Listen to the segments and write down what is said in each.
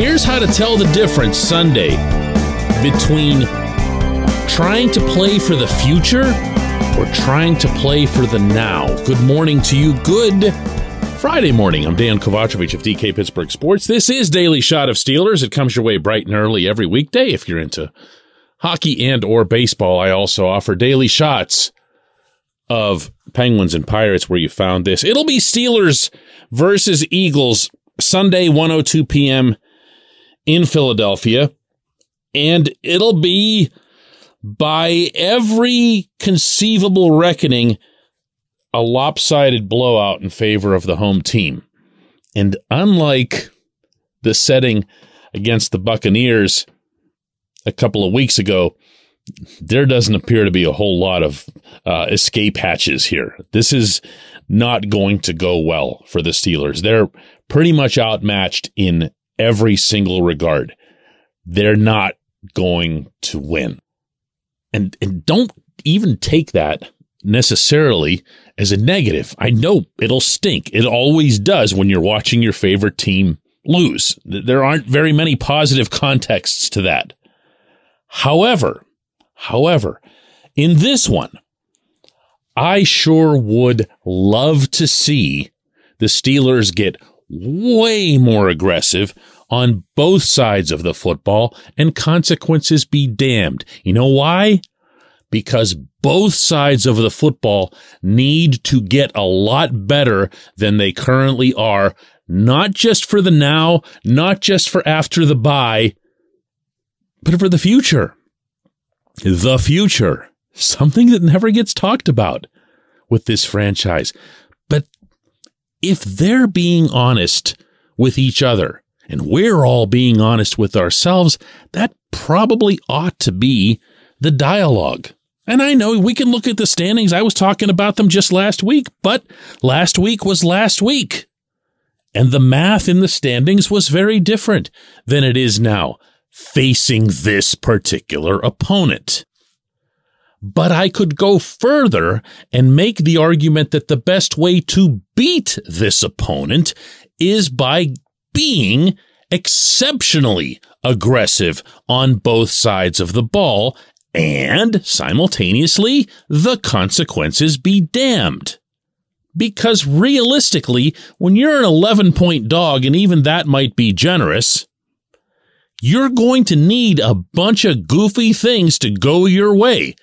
Here's how to tell the difference Sunday between trying to play for the future or trying to play for the now. Good morning to you. Good Friday morning. I'm Dan Kovacevic of DK Pittsburgh Sports. This is Daily Shot of Steelers. It comes your way bright and early every weekday if you're into hockey and or baseball. I also offer daily shots of Penguins and Pirates where you found this. It'll be Steelers versus Eagles Sunday 102 p.m. in Philadelphia and it'll be by every conceivable reckoning a lopsided blowout in favor of the home team. And unlike the setting against the Buccaneers a couple of weeks ago, there doesn't appear to be a whole lot of uh, escape hatches here. This is not going to go well for the Steelers. They're pretty much outmatched in every single regard. They're not going to win. And, and don't even take that necessarily as a negative. I know it'll stink. It always does when you're watching your favorite team lose. There aren't very many positive contexts to that. However, however, in this one, I sure would love to see the Steelers get way more aggressive on both sides of the football and consequences be damned. You know why? Because both sides of the football need to get a lot better than they currently are, not just for the now, not just for after the bye, but for the future. The future. Something that never gets talked about with this franchise. But if they're being honest with each other, and we're all being honest with ourselves, that probably ought to be the dialogue. And I know we can look at the standings. I was talking about them just last week, but last week was last week. And the math in the standings was very different than it is now facing this particular opponent. But I could go further and make the argument that the best way to beat this opponent is by being exceptionally aggressive on both sides of the ball and simultaneously the consequences be damned. Because realistically, when you're an 11 point dog, and even that might be generous, you're going to need a bunch of goofy things to go your way.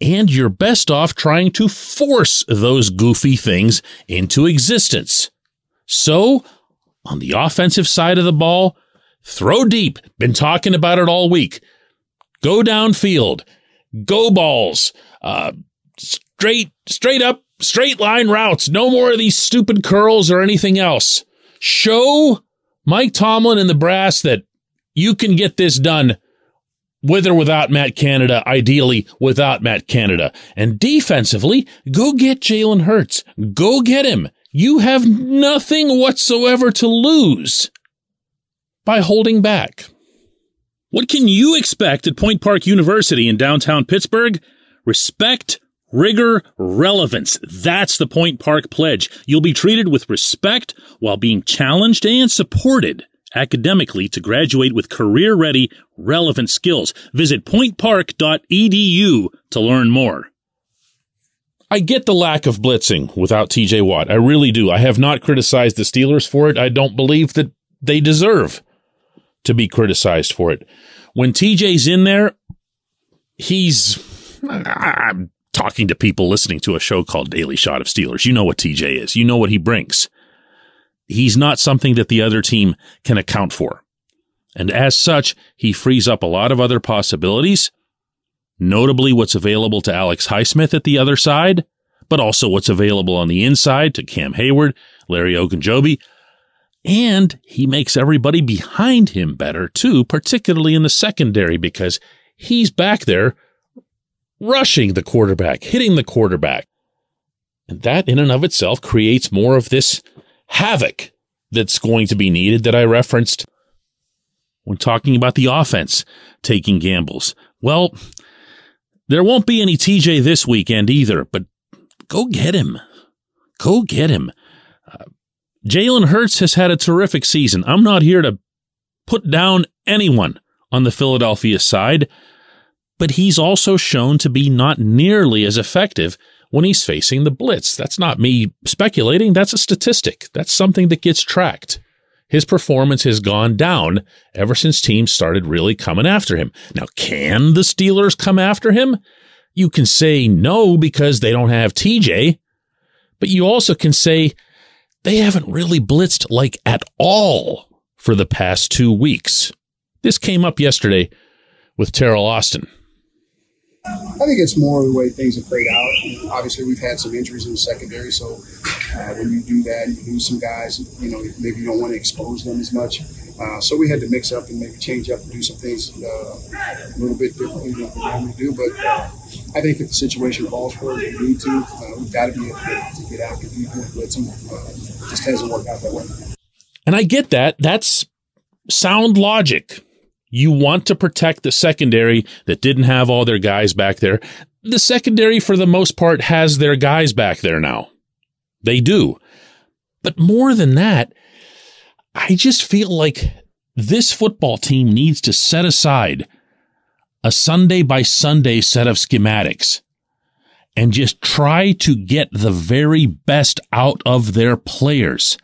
And you're best off trying to force those goofy things into existence. So on the offensive side of the ball, throw deep. Been talking about it all week. Go downfield. Go balls. Uh, straight, straight up, straight line routes. No more of these stupid curls or anything else. Show Mike Tomlin and the brass that you can get this done with or without Matt Canada, ideally without Matt Canada. And defensively, go get Jalen Hurts. Go get him. You have nothing whatsoever to lose by holding back. What can you expect at Point Park University in downtown Pittsburgh? Respect, rigor, relevance. That's the Point Park pledge. You'll be treated with respect while being challenged and supported academically to graduate with career ready, relevant skills. Visit pointpark.edu to learn more. I get the lack of blitzing without TJ Watt. I really do. I have not criticized the Steelers for it. I don't believe that they deserve to be criticized for it. When TJ's in there, he's. I'm talking to people listening to a show called Daily Shot of Steelers. You know what TJ is. You know what he brings. He's not something that the other team can account for. And as such, he frees up a lot of other possibilities notably what's available to Alex Highsmith at the other side, but also what's available on the inside to Cam Heyward, Larry Ogunjobi. And he makes everybody behind him better too, particularly in the secondary because he's back there rushing the quarterback, hitting the quarterback. And that in and of itself creates more of this havoc that's going to be needed that I referenced when talking about the offense taking gambles. Well, there won't be any TJ this weekend either, but go get him. Go get him. Uh, Jalen Hurts has had a terrific season. I'm not here to put down anyone on the Philadelphia side, but he's also shown to be not nearly as effective when he's facing the blitz. That's not me speculating. That's a statistic. That's something that gets tracked. His performance has gone down ever since teams started really coming after him. Now, can the Steelers come after him? You can say no because they don't have TJ, but you also can say they haven't really blitzed like at all for the past two weeks. This came up yesterday with Teryl Austin. I think it's more the way things have played out. Obviously, we've had some injuries in the secondary, so uh, when you do that, you lose some guys. You know, maybe you don't want to expose them as much. Uh, so we had to mix up and maybe change up and do some things uh, a little bit differently than we normally do. But uh, I think if the situation calls for it, we need to. Uh, we've got to be able to get after people and blitz them. Just hasn't worked out that way. And I get that. That's sound logic. You want to protect the secondary that didn't have all their guys back there. The secondary, for the most part, has their guys back there now. They do. But more than that, I just feel like this football team needs to set aside a Sunday by Sunday set of schematics and just try to get the very best out of their players.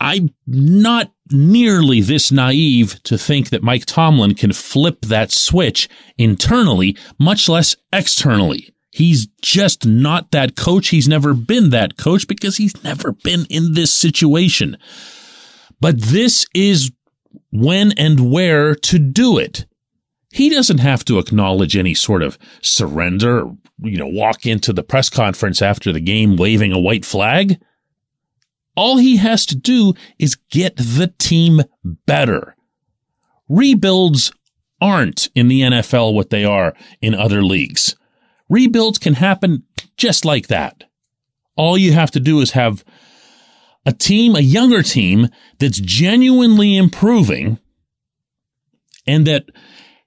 I'm not nearly this naive to think that Mike Tomlin can flip that switch internally, much less externally. He's just not that coach. He's never been that coach because he's never been in this situation. But this is when and where to do it. He doesn't have to acknowledge any sort of surrender, you know, walk into the press conference after the game waving a white flag. All he has to do is get the team better. Rebuilds aren't in the NFL what they are in other leagues. Rebuilds can happen just like that. All you have to do is have a team, a younger team that's genuinely improving and that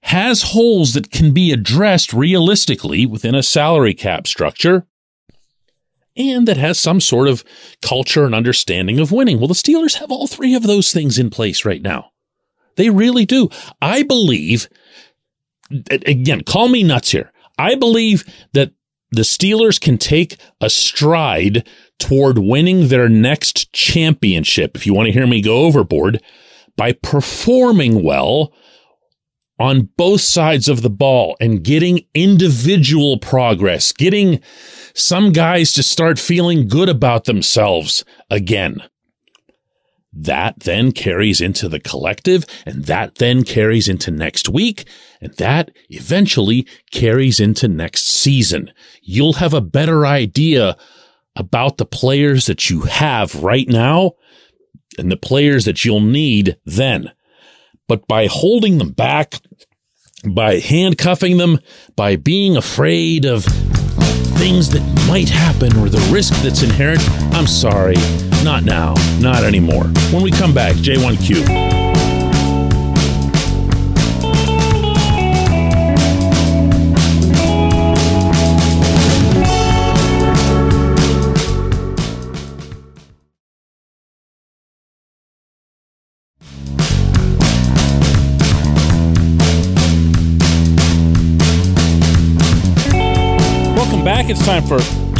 has holes that can be addressed realistically within a salary cap structure and that has some sort of culture and understanding of winning. Well, the Steelers have all three of those things in place right now. They really do. I believe, again, call me nuts here. I believe that the Steelers can take a stride toward winning their next championship, if you want to hear me go overboard, by performing well on both sides of the ball and getting individual progress, getting some guys to start feeling good about themselves again. That then carries into the collective, and that then carries into next week, and that eventually carries into next season. You'll have a better idea about the players that you have right now and the players that you'll need then. But by holding them back, by handcuffing them, by being afraid of things that might happen or the risk that's inherent. I'm sorry, not now, not anymore. When we come back, J1Q.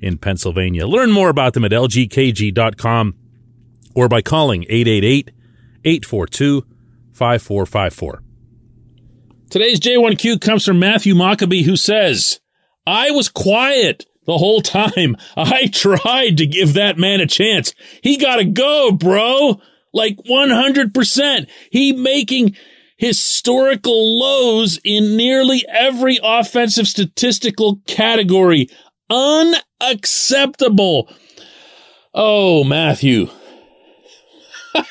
in Pennsylvania. Learn more about them at lgkg.com or by calling 888 842 5454. Today's J1Q comes from Matthew Mockabee, who says, I was quiet the whole time. I tried to give that man a chance. He gotta go, bro. Like 100%. He making historical lows in nearly every offensive statistical category. Unacceptable. Oh, Matthew.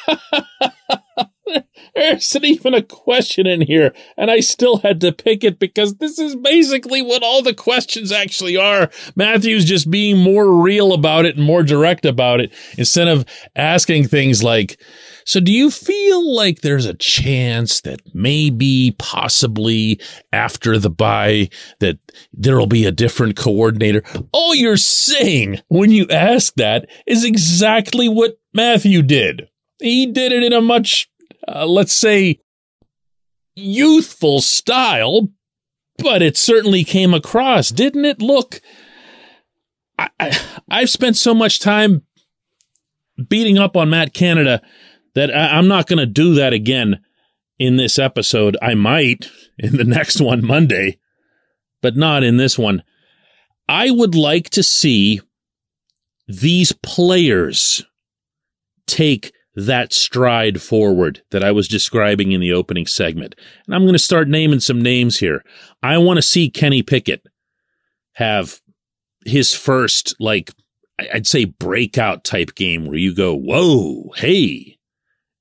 there isn't even a question in here, and I still had to pick it because this is basically what all the questions actually are. Matthew's just being more real about it and more direct about it instead of asking things like, so do you feel like there's a chance that maybe, possibly after the bye, that there'll be a different coordinator? All you're saying when you ask that is exactly what Matthew did. He did it in a much, uh, let's say, youthful style, but it certainly came across, didn't it? Look, I, I, I've spent so much time beating up on Matt Canada that I, I'm not going to do that again in this episode. I might in the next one Monday, but not in this one. I would like to see these players take that stride forward that I was describing in the opening segment. And I'm going to start naming some names here. I want to see Kenny Pickett have his first, like, I'd say breakout type game where you go, whoa, hey,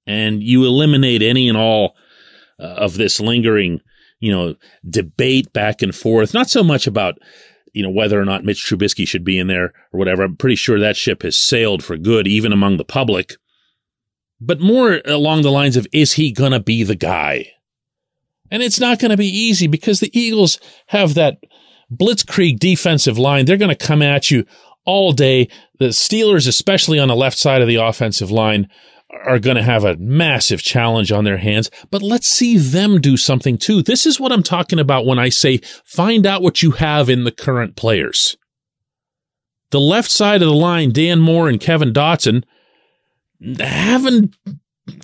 and you eliminate any and all uh, of this lingering, you know, debate back and forth. Not so much about, you know, whether or not Mitch Trubisky should be in there or whatever. I'm pretty sure that ship has sailed for good, even among the public. But more along the lines of, is he going to be the guy? And it's not going to be easy because the Eagles have that blitzkrieg defensive line. They're going to come at you all day. The Steelers, especially on the left side of the offensive line, are going to have a massive challenge on their hands, but let's see them do something too. This is what I'm talking about when I say find out what you have in the current players. The left side of the line, Dan Moore and Kevin Dotson, haven't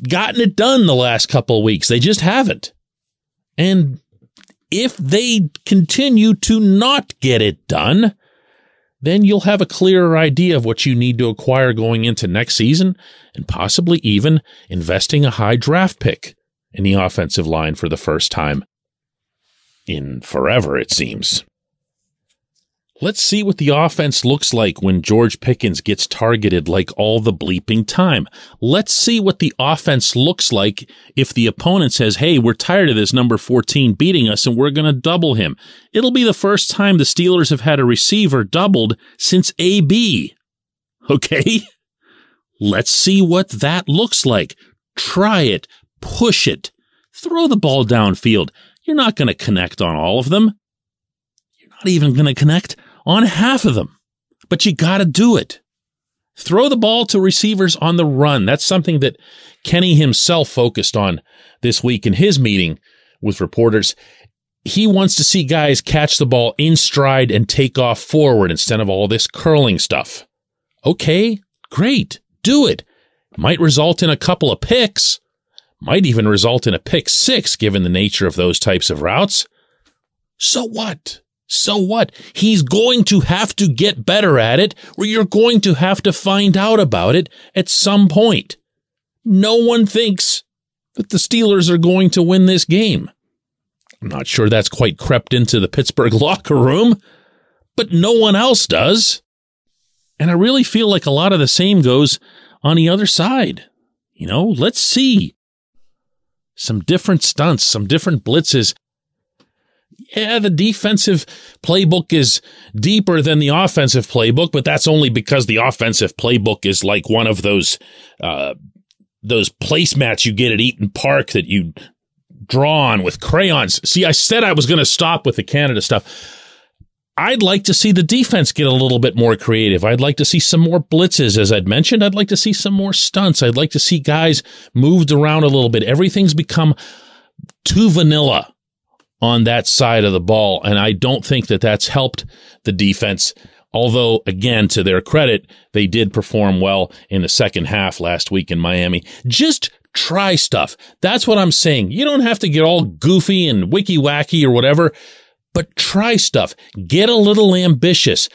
gotten it done the last couple of weeks. They just haven't. And if they continue to not get it done, then you'll have a clearer idea of what you need to acquire going into next season and possibly even investing a high draft pick in the offensive line for the first time in forever, it seems. Let's see what the offense looks like when George Pickens gets targeted like all the bleeping time. Let's see what the offense looks like if the opponent says, Hey, we're tired of this number 14 beating us and we're going to double him. It'll be the first time the Steelers have had a receiver doubled since AB. Okay. Let's see what that looks like. Try it. Push it. Throw the ball downfield. You're not going to connect on all of them. You're not even going to connect on half of them, but you got to do it. Throw the ball to receivers on the run. That's something that Kenny himself focused on this week in his meeting with reporters. He wants to see guys catch the ball in stride and take off forward instead of all this curling stuff. Okay, great. Do it. Might result in a couple of picks. Might even result in a pick six given the nature of those types of routes. So what? So what? He's going to have to get better at it, or you're going to have to find out about it at some point. No one thinks that the Steelers are going to win this game. I'm not sure that's quite crept into the Pittsburgh locker room, but no one else does. And I really feel like a lot of the same goes on the other side. You know, let's see some different stunts, some different blitzes yeah, the defensive playbook is deeper than the offensive playbook, but that's only because the offensive playbook is like one of those uh, those placemats you get at Eat'n Park that you draw on with crayons. See, I said I was going to stop with the Canada stuff. I'd like to see the defense get a little bit more creative. I'd like to see some more blitzes, as I'd mentioned. I'd like to see some more stunts. I'd like to see guys moved around a little bit. Everything's become too vanilla on that side of the ball. And I don't think that that's helped the defense. Although, again, to their credit, they did perform well in the second half last week in Miami. Just try stuff. That's what I'm saying. You don't have to get all goofy and wicky wacky or whatever, but try stuff. Get a little ambitious.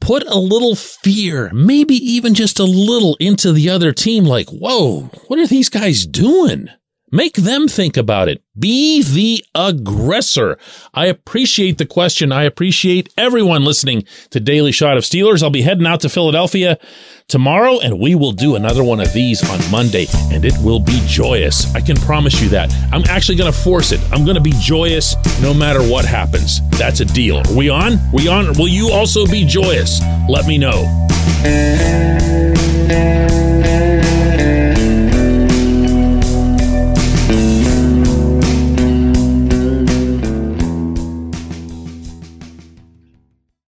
Put a little fear, maybe even just a little into the other team. Like, whoa, what are these guys doing? Make them think about it. Be the aggressor. I appreciate the question. I appreciate everyone listening to Daily Shot of Steelers. I'll be heading out to Philadelphia tomorrow and we will do another one of these on Monday and it will be joyous. I can promise you that. I'm actually going to force it. I'm going to be joyous no matter what happens. That's a deal. Are we on? We on? Will you also be joyous? Let me know.